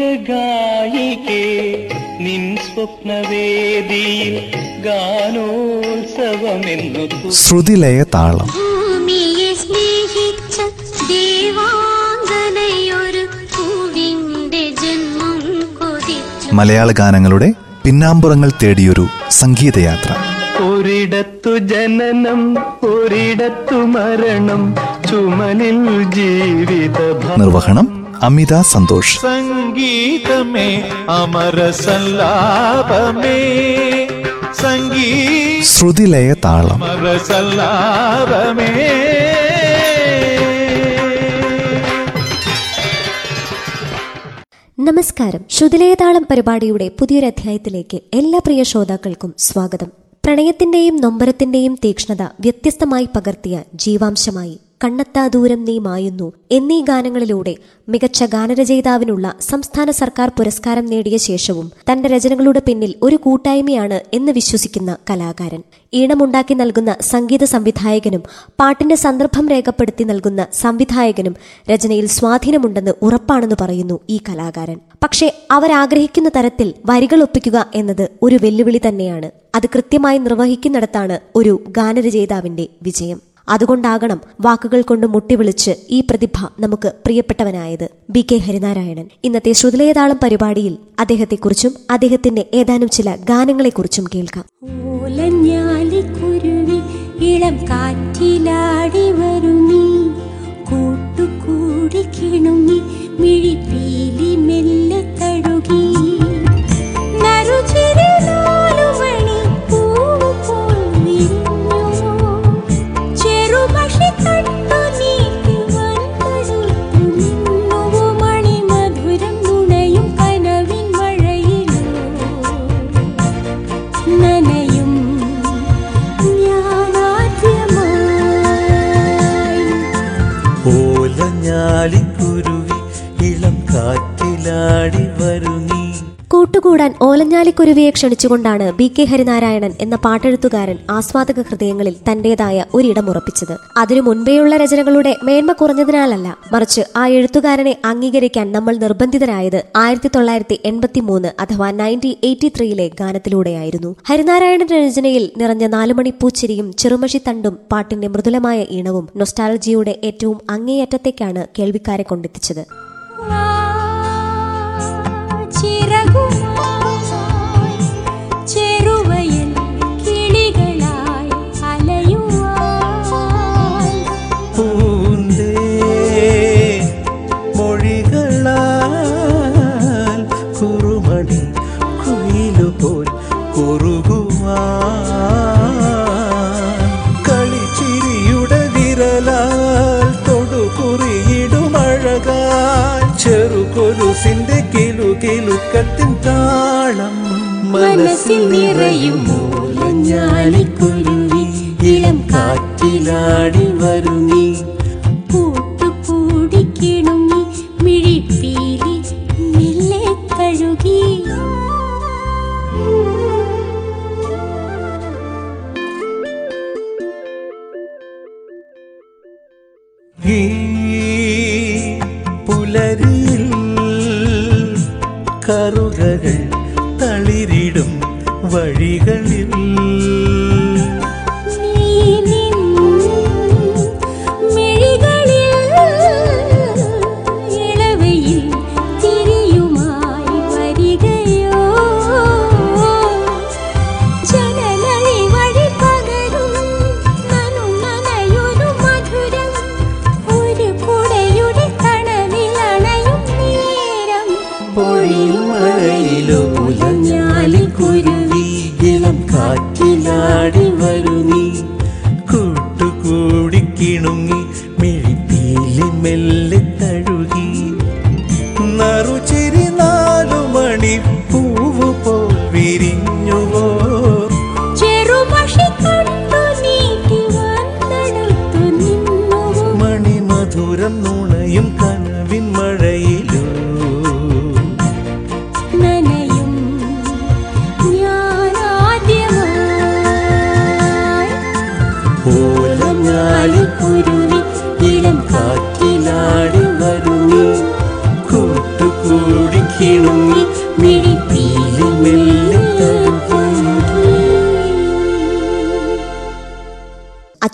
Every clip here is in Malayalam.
സ്നേഹഗായികേ നിൻ സ്വപ്നവേദിയിൽ ഗാനോത്സവമെന്നു ശ്രുതിലയ താളം ഭൂമിയെ സ്നേഹിച്ച ദേവാംഗനയൊരു പൂവിന്റെ ജന്മം കൊതിച്ചു. മലയാള ഗാനങ്ങളുടെ പിന്നാമ്പുറങ്ങൾ തേടിയൊരു സംഗീതയാത്ര. ഒരിടത്തു ജനനം ഒരിടത്തു മരണം ചുമലിൽ ജീവിത നിർവഹണം അമിത സന്തോഷ്. സംഗീതമേ അമര സല്ലാപമേ സംഗീത ശ്രുതിലയ താളം. അമര സല്ലാപമേ നമസ്കാരം ശുതിലേതാളം പരിപാടിയുടെ പുതിയൊരു അധ്യായത്തിലേക്ക് എല്ലാ പ്രിയ ശ്രോതാക്കൾക്കും സ്വാഗതം. പ്രണയത്തിന്റെയും നൊമ്പരത്തിന്റെയും തീക്ഷ്ണത വ്യത്യസ്തമായി പകർത്തിയ ജീവാംശമായി കണ്ണെത്താ ദൂരം നീ മായുന്നു എന്നീ ഗാനങ്ങളിലൂടെ മികച്ച ഗാനരചയിതാവിനുള്ള സംസ്ഥാന സർക്കാർ പുരസ്കാരം നേടിയ ശേഷവും തന്റെ രചനകളുടെ പിന്നിൽ ഒരു കൂട്ടായ്മയാണ് എന്ന് വിശ്വസിക്കുന്ന കലാകാരൻ. ഈണമുണ്ടാക്കി നൽകുന്ന സംഗീത സംവിധായകനും പാട്ടിന്റെ സന്ദർഭം രേഖപ്പെടുത്തി നൽകുന്ന സംവിധായകനും രചനയിൽ സ്വാധീനമുണ്ടെന്ന് ഉറപ്പാണെന്ന് പറയുന്നു ഈ കലാകാരൻ. പക്ഷേ അവരാഗ്രഹിക്കുന്ന തരത്തിൽ വരികൾ ഒപ്പിക്കുക എന്നത് ഒരു വെല്ലുവിളി തന്നെയാണ്. അത് കൃത്യമായി നിർവഹിക്കുന്നിടത്താണ് ഒരു ഗാനരചയിതാവിന്റെ വിജയം. അതുകൊണ്ടാകണം വാക്കുകൾ കൊണ്ട് മുട്ടിവിളിച്ച് ഈ പ്രതിഭ നമുക്ക് പ്രിയപ്പെട്ടവനായത് ബി കെ ഹരിനാരായണൻ. ഇന്നത്തെ ശ്രുതിലയതാളം പരിപാടിയിൽ അദ്ദേഹത്തെക്കുറിച്ചും അദ്ദേഹത്തിന്റെ ഏതാനും ചില ഗാനങ്ങളെക്കുറിച്ചും കേൾക്കാം. ഇളം കാറ്റിലാടി വരുന്നീ കൂട്ടുകൂടി കിണുങ്ങി മിഴിപ്പീലി ഓലഞ്ഞാലിക്കുരുവിയെ ക്ഷണിച്ചുകൊണ്ടാണ് ബി കെ ഹരിനാരായണൻ എന്ന പാട്ടെഴുത്തുകാരൻ ആസ്വാദക ഹൃദയങ്ങളിൽ തന്റേതായ ഒരിടം ഉറപ്പിച്ചത്. അതിനു മുൻപേയുള്ള രചനകളുടെ മേന്മ കുറഞ്ഞതിനാലല്ല മറിച്ച് ആ എഴുത്തുകാരനെ അംഗീകരിക്കാൻ നമ്മൾ നിർബന്ധിതരായത് ആയിരത്തി തൊള്ളായിരത്തി എൺപത്തി മൂന്ന് അഥവാ നയന്റീൻ എയ്റ്റി ത്രീയിലെ ഗാനത്തിലൂടെയായിരുന്നു. ഹരിനാരായണന്റെ രചനയിൽ നിറഞ്ഞ നാലുമണി പൂച്ചിരിയും ചെറുമഷി തണ്ടും പാട്ടിന്റെ മൃദുലമായ ഈണവും നൊസ്റ്റാലജിയുടെ ഏറ്റവും അങ്ങേയറ്റത്തേക്കാണ് കേൾവിക്കാരെ കൊണ്ടെത്തിച്ചത്. കിലുക്കത്തിൻ താളം മനസ്സിൽ നിറയും മൂലഞ്ഞാലിക്കുരുവി ഇളം കാറ്റിലാടി വരു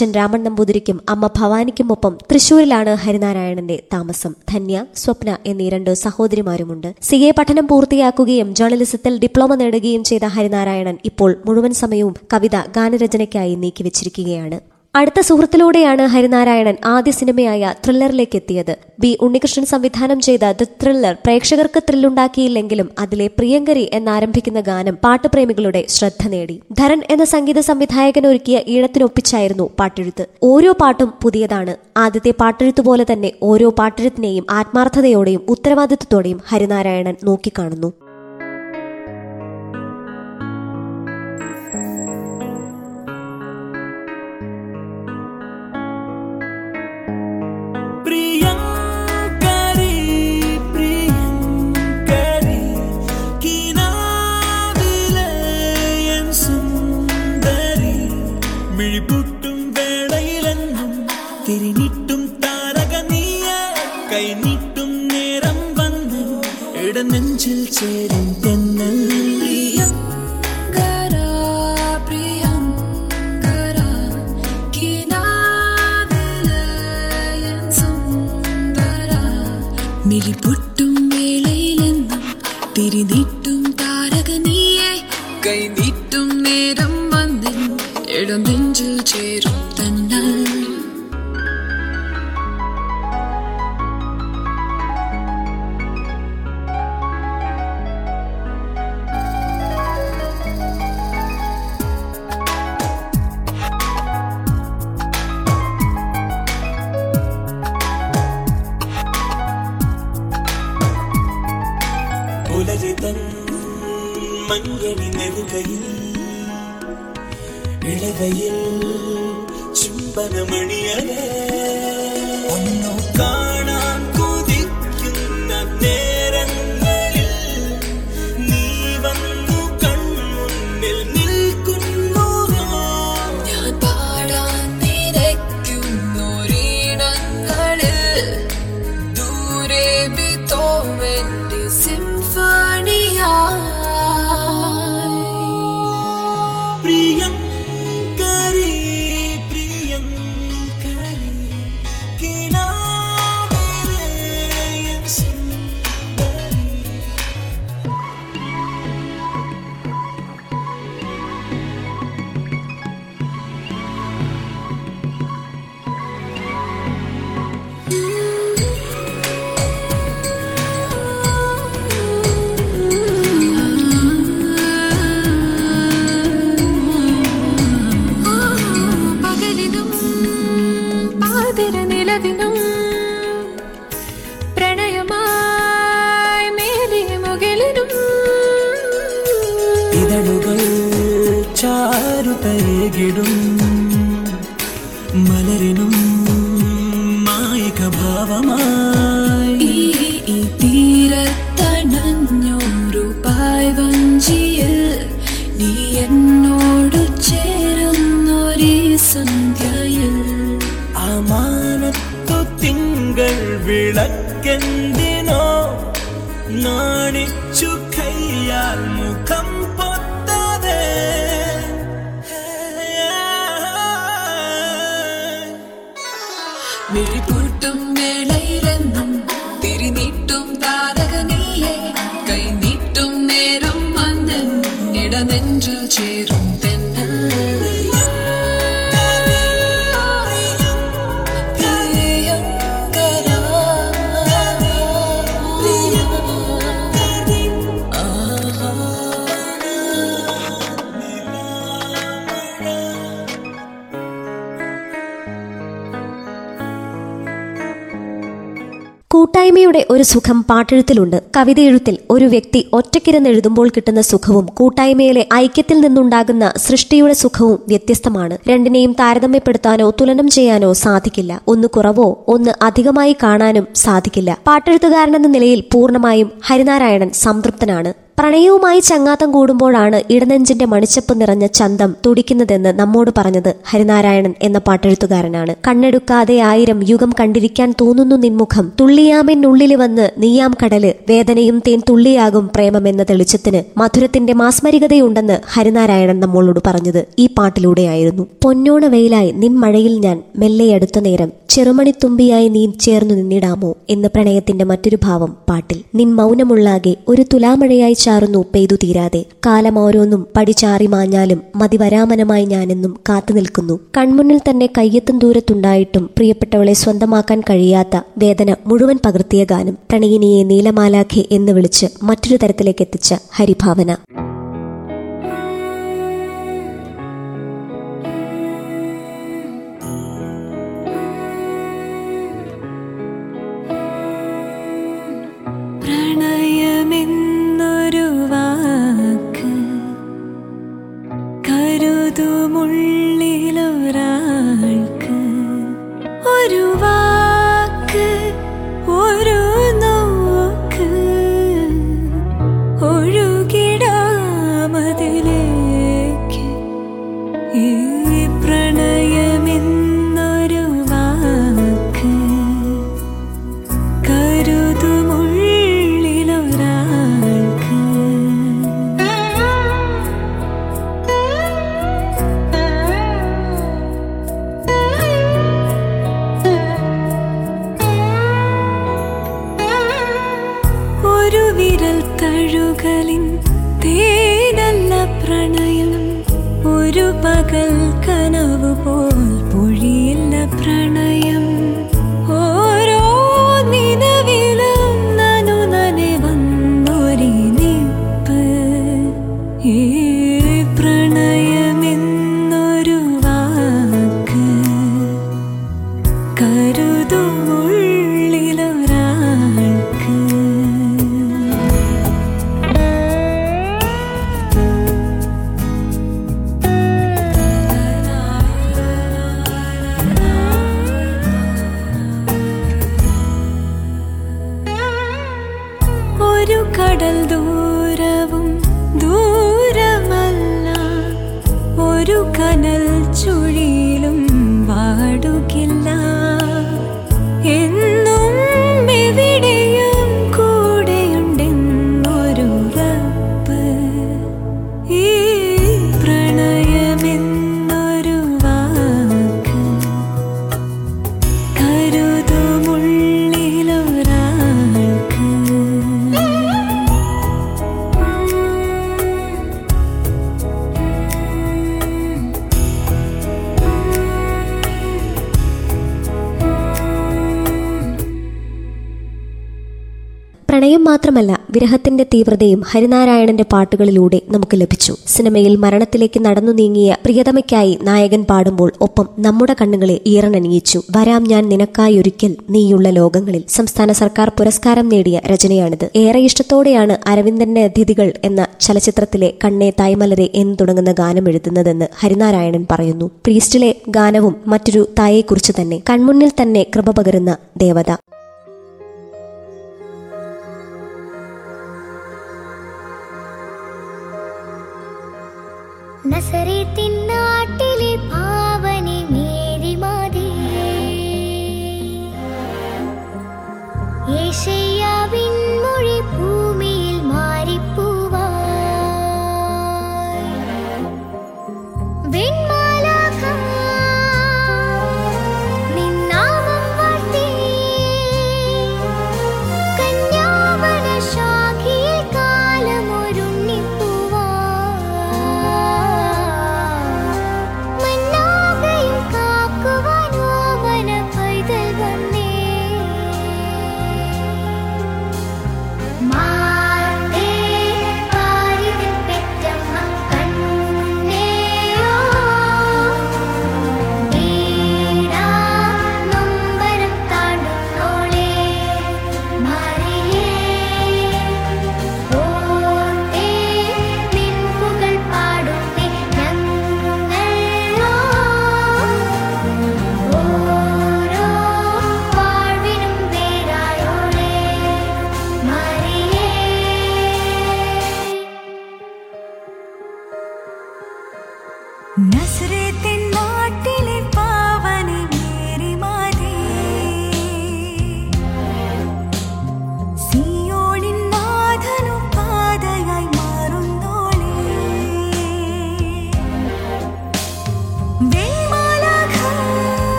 അച്ഛൻ രാമൻ നമ്പൂതിരിക്കും അമ്മ ഭവാനിക്കുമൊപ്പം തൃശൂരിലാണ് ഹരിനാരായണന്റെ താമസം. ധന്യ സ്വപ്ന എന്നീ രണ്ട് സഹോദരിമാരുമുണ്ട്. സി എ പഠനം പൂർത്തിയാക്കുകയും ജേർണലിസത്തിൽ ഡിപ്ലോമ നേടുകയും ചെയ്ത ഹരിനാരായണൻ ഇപ്പോൾ മുഴുവൻ സമയവും കവിത ഗാനരചനയ്ക്കായി നീക്കിവച്ചിരിക്കുകയാണ്. അടുത്ത സുഹൃത്തിലൂടെയാണ് ഹരിനാരായണൻ ആദ്യ സിനിമയായ ത്രില്ലറിലേക്ക് എത്തിയത് ബി ഉണ്ണികൃഷ്ണൻ സംവിധാനം ചെയ്ത ദ ത്രില്ലർ പ്രേക്ഷകർക്ക് ത്രില്ലുണ്ടാക്കിയില്ലെങ്കിലും അതിലെ പ്രിയങ്കരി എന്നാരംഭിക്കുന്ന ഗാനം പാട്ടുപ്രേമികളുടെ ശ്രദ്ധ നേടി. ധരൻ എന്ന സംഗീത സംവിധായകൻ ഒരുക്കിയ ഈണത്തിനൊപ്പിച്ചായിരുന്നു പാട്ടെഴുത്ത്. ഓരോ പാട്ടും പുതിയതാണ്. ആദ്യത്തെ പാട്ടെഴുത്ത് പോലെ തന്നെ ഓരോ പാട്ടെഴുത്തിനെയും ആത്മാർത്ഥതയോടെയും ഉത്തരവാദിത്വത്തോടെയും ഹരിനാരായണൻ നോക്കിക്കാണുന്നു. trên tình nơi எங்கிடும் நெஞ்சு சேரும். ഒരു സുഖം പാട്ടെഴുത്തിലുണ്ട്. കവിതയെഴുത്തിൽ ഒരു വ്യക്തി ഒറ്റക്കിരുന്ന് എഴുതുമ്പോൾ കിട്ടുന്ന സുഖവും കൂട്ടായ്മയിലെ ഐക്യത്തിൽ നിന്നുണ്ടാകുന്ന സൃഷ്ടിയുടെ സുഖവും വ്യത്യസ്തമാണ്. രണ്ടിനെയും താരതമ്യപ്പെടുത്താനോ തുലനം ചെയ്യാനോ സാധിക്കില്ല. ഒന്ന് കുറവോ ഒന്ന് അധികമായി കാണാനും സാധിക്കില്ല. പാട്ടെഴുത്തുകാരനെന്ന നിലയിൽ പൂർണമായും ഹരിനാരായണൻ സംതൃപ്തനാണ്. പ്രണയവുമായി ചങ്ങാത്തം കൂടുമ്പോഴാണ് ഇടനെഞ്ചിന്റെ മണിച്ചപ്പ് നിറഞ്ഞ ചന്തം തുടിക്കുന്നതെന്ന് നമ്മോട് പറഞ്ഞത് ഹരിനാരായണൻ എന്ന പാട്ടെഴുത്തുകാരനാണ്. കണ്ണെടുക്കാതെ ആയിരം യുഗം കണ്ടിരിക്കാൻ തോന്നുന്നു നിൻമുഖം. തുള്ളിയാമിനുള്ളിൽ വന്ന് നീയാം കടൽ വേദനയും തേൻ തുള്ളിയാകും പ്രേമമെന്ന തെളിച്ചത്തിന് മധുരത്തിന്റെ മാസ്മരികതയുണ്ടെന്ന് ഹരിനാരായണൻ നമ്മളോട് പറഞ്ഞത് ഈ പാട്ടിലൂടെയായിരുന്നു. പൊന്നോണ വെയിലായി നിൻ മഴയിൽ ഞാൻ മെല്ലെയടുത്ത നേരം ചെറുമണിത്തുമ്പിയായി നീ ചേർന്നു നിന്നിടാമോ എന്ന പ്രണയത്തിന്റെ മറ്റൊരു ഭാവം പാട്ടിൽ. നിൻ മൗനമുള്ളാകെ ഒരു തുലാമഴയായി ചാറുന്നു പെയ്തു തീരാതെ. കാലം ഓരോന്നും പടിചാറി മാഞ്ഞാലും മതിവരാമനമായി ഞാനെന്നും കാത്തു നിൽക്കുന്നു. കൺമുന്നിൽ തന്നെ കയ്യെത്തും ദൂരത്തുണ്ടായിട്ടും പ്രിയപ്പെട്ടവളെ സ്വന്തമാക്കാൻ കഴിയാത്ത വേദന മുഴുവൻ പകർത്തിയ ഗാനം പ്രണയിനിയെ നീലമാലാഖെ എന്ന് വിളിച്ച് മറ്റൊരു തരത്തിലേക്ക് എത്തിച്ച ഹരിഭാവന. ഈ മാത്രമല്ല വിരഹത്തിന്റെ തീവ്രതയും ഹരിനാരായണന്റെ പാട്ടുകളിലൂടെ നമുക്ക് ലഭിച്ചു. സിനിമയിൽ മരണത്തിലേക്ക് നടന്നു നീങ്ങിയ പ്രിയതമയ്ക്കായി നായകൻ പാടുമ്പോൾ ഒപ്പം നമ്മുടെ കണ്ണുകളെ ഈറനണിയിച്ചു. വരാം ഞാൻ നിനക്കായി ഒരിക്കൽ നീയുള്ള ലോകങ്ങളിൽ. സംസ്ഥാന സർക്കാർ പുരസ്കാരം നേടിയ രചനയാണിത്. ഏറെ ഇഷ്ടത്തോടെയാണ് അരവിന്ദന്റെ അതിഥികൾ എന്ന ചലച്ചിത്രത്തിലെ കണ്ണേ തായ്മലരെ എന്ന് തുടങ്ങുന്ന ഗാനം എഴുതുന്നതെന്ന് ഹരിനാരായണൻ പറയുന്നു. പ്രീസ്റ്റിലെ ഗാനവും മറ്റൊരു തായെക്കുറിച്ച് തന്നെ കൺമുന്നിൽ തന്നെ കൃപ പകരുന്ന ദേവത. नसरे नाटलिपा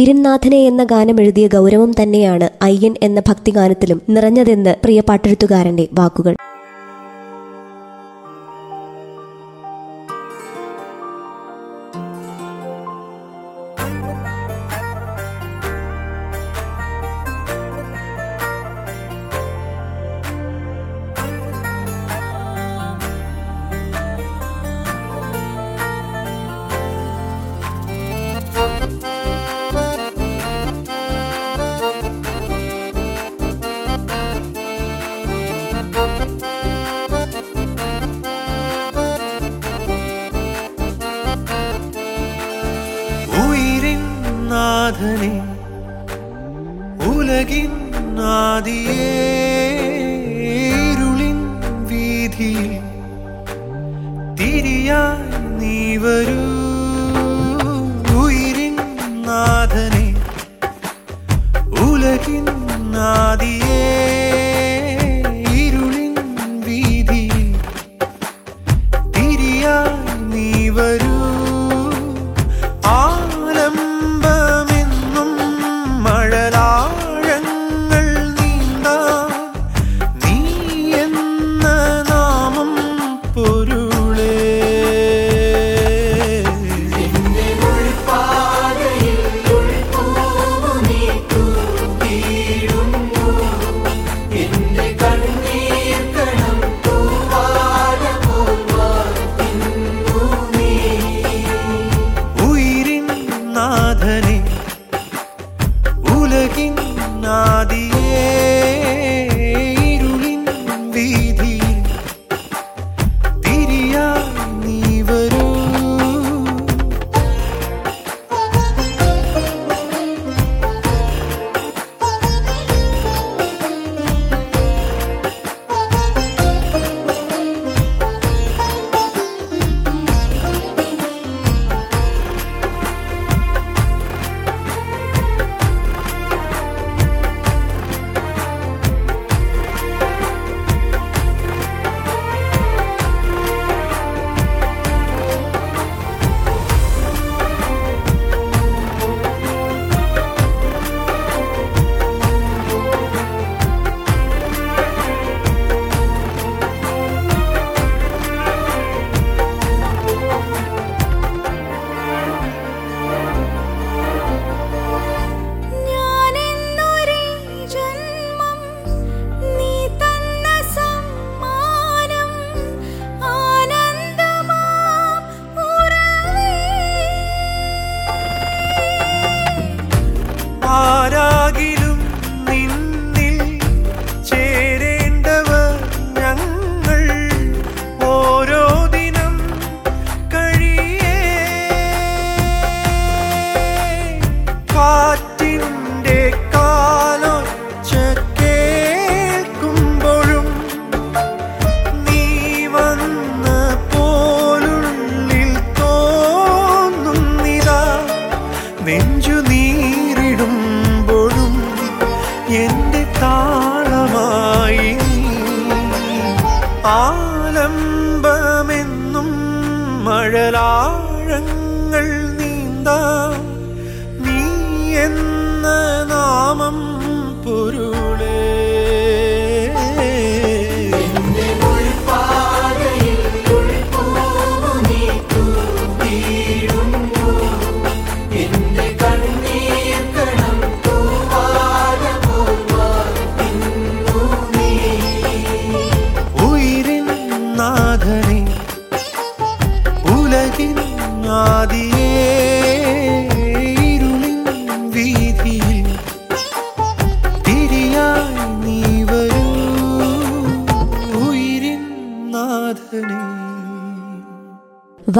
ഉയിരിൻനാഥനെ എന്ന ഗാനം എഴുതിയ ഗൗരവം തന്നെയാണ് അയ്യൻ എന്ന ഭക്തിഗാനത്തിലും നിറഞ്ഞതെന്ന് പ്രിയ പാട്ടെഴുത്തുകാരന്റെ വാക്കുകൾ. ഉലകിൻ നാദിയേ ഇരുളിൻ വീതിയിൽ തിരിയായി നീ വരൂ.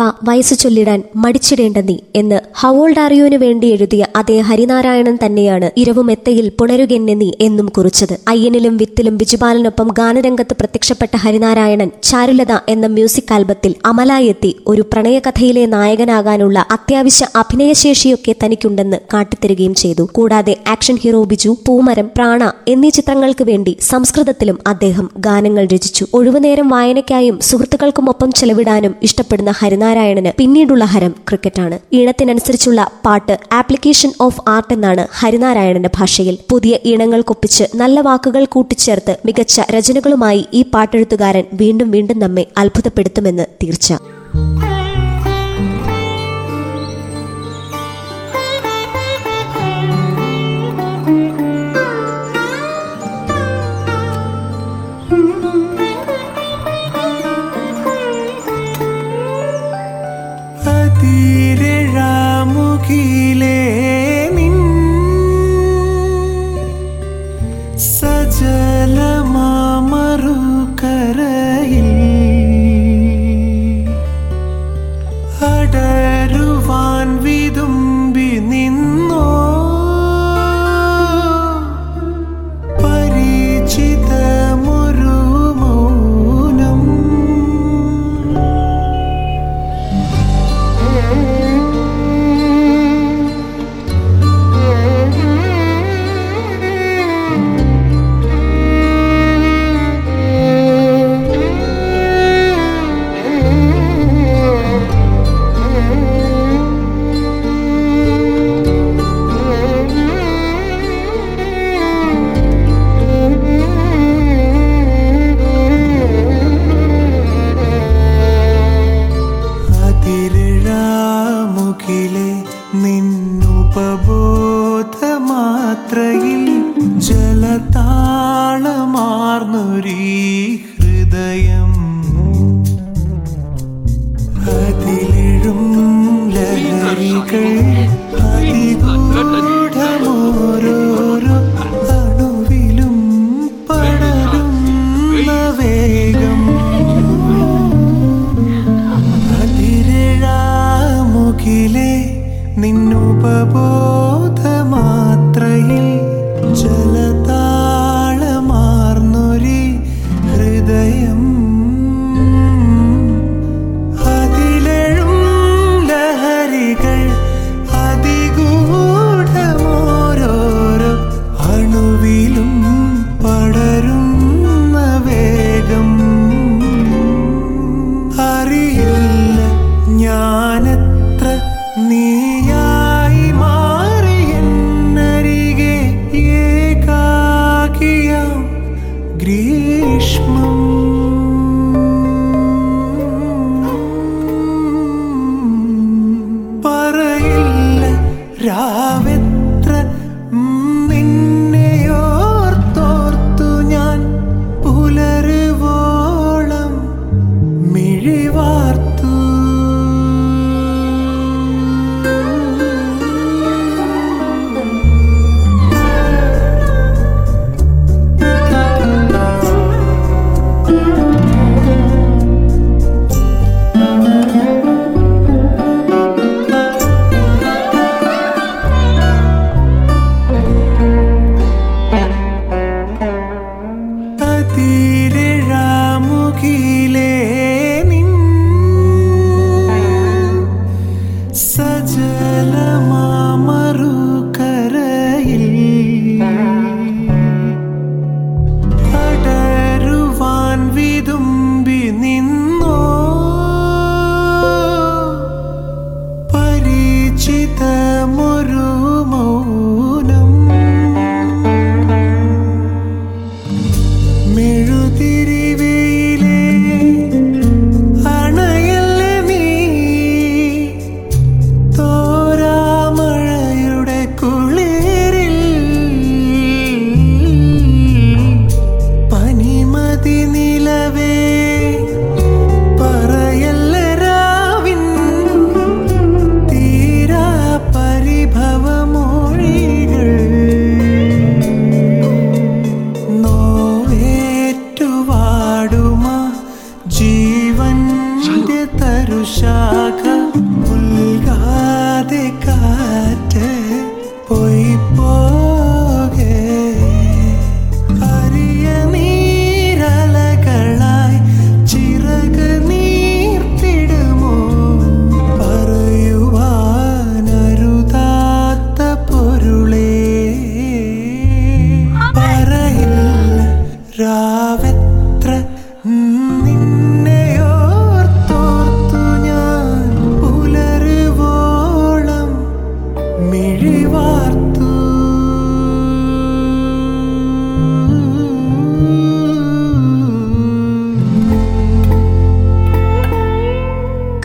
望。വയസ്സു ചൊല്ലിടാൻ മടിച്ചിടേണ്ട നീ എന്ന് ഹവോൾഡ് അറിയോന് വേണ്ടി എഴുതിയ അതേ ഹരിനാരായണൻ തന്നെയാണ് ഇരവുമെത്തയിൽ പുണരുകെന്നെ നീ എന്നും കുറിച്ചത്. അയ്യനിലും വിത്തിലും ബിജുപാലനൊപ്പം ഗാനരംഗത്ത് പ്രത്യക്ഷപ്പെട്ട ഹരിനാരായണൻ ചാരുലത എന്ന മ്യൂസിക് ആൽബത്തിൽ അമലായെത്തി ഒരു പ്രണയകഥയിലെ നായകനാകാനുള്ള അത്യാവശ്യ അഭിനയശേഷിയൊക്കെ തനിക്കുണ്ടെന്ന് കാട്ടിത്തരികയും ചെയ്തു. കൂടാതെ ആക്ഷൻ ഹീറോ ബിജു പൂമരം പ്രാണ എന്നീ ചിത്രങ്ങൾക്ക് വേണ്ടി സംസ്കൃതത്തിലും അദ്ദേഹം ഗാനങ്ങൾ രചിച്ചു. ഒഴിവുനേരം വായനയ്ക്കായും സുഹൃത്തുക്കൾക്കുമൊപ്പം ചെലവിടാനും ഇഷ്ടപ്പെടുന്ന ഹരിനാരായണൻ ഹരിനാരായണന് പിന്നീടുള്ള ഹരം ക്രിക്കറ്റാണ്. ഈണത്തിനനുസരിച്ചുള്ള പാട്ട് ആപ്ലിക്കേഷൻ ഓഫ് ആർട്ട് എന്നാണ് ഹരിനാരായണന്റെ ഭാഷയിൽ. പുതിയ ഈണങ്ങൾക്കൊപ്പിച്ച് നല്ല വാക്കുകൾ കൂട്ടിച്ചേർത്ത് മികച്ച രചനകളുമായി ഈ പാട്ടെഴുത്തുകാരൻ വീണ്ടും വീണ്ടും നമ്മെ അത്ഭുതപ്പെടുത്തുമെന്ന് തീർച്ച.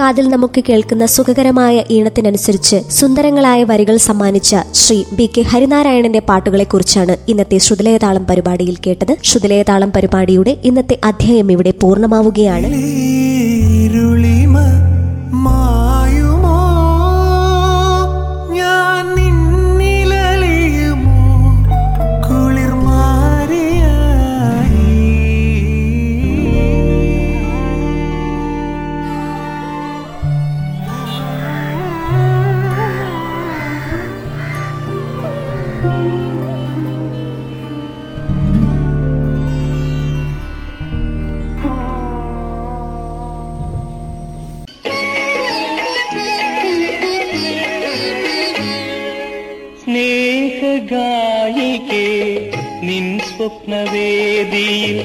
കാതിൽ നമുക്ക് കേൾക്കുന്ന സുഖകരമായ ഈണത്തിനനുസരിച്ച് സുന്ദരങ്ങളായ വരികൾ സമ്മാനിച്ച ശ്രീ ബി കെ ഹരിനാരായണന്റെ പാട്ടുകളെക്കുറിച്ചാണ് ഇന്നത്തെ ശ്രുതിലയതാളം പരിപാടിയിൽ കേട്ടത്. ശ്രുതിലയതാളം പരിപാടിയുടെ ഇന്നത്തെ അധ്യായം ഇവിടെ പൂർണമാവുകയാണ്. സ്വപ്നവേദിയിൽ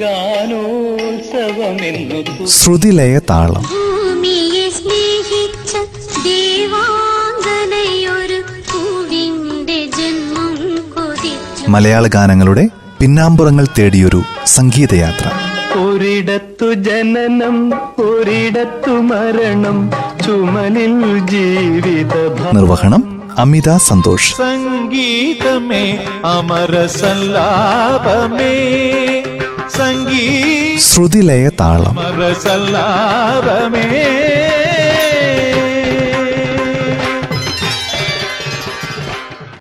ഗാനോത്സവമെന്നു ശ്രുതിലയ താളം. ഭൂമിയെ സ്നേഹിച്ച ദേവാംഗനയൊരു പൂവിന്റെ ജന്മം കൊതിച്ചു. മലയാള ഗാനങ്ങളുടെ പിന്നാമ്പുറങ്ങൾ തേടിയൊരു സംഗീതയാത്ര. ഒരിടത്തു ജനനം ഒരിടത്തു മരണം ചുമലിൽ ജീവിത നിർവഹണം അമിത സന്തോഷ്. സംഗീതമേ അമര സല്ലാപമേ. സംഗീത ശ്രുതിലയ താളം. സല്ലാപമേ.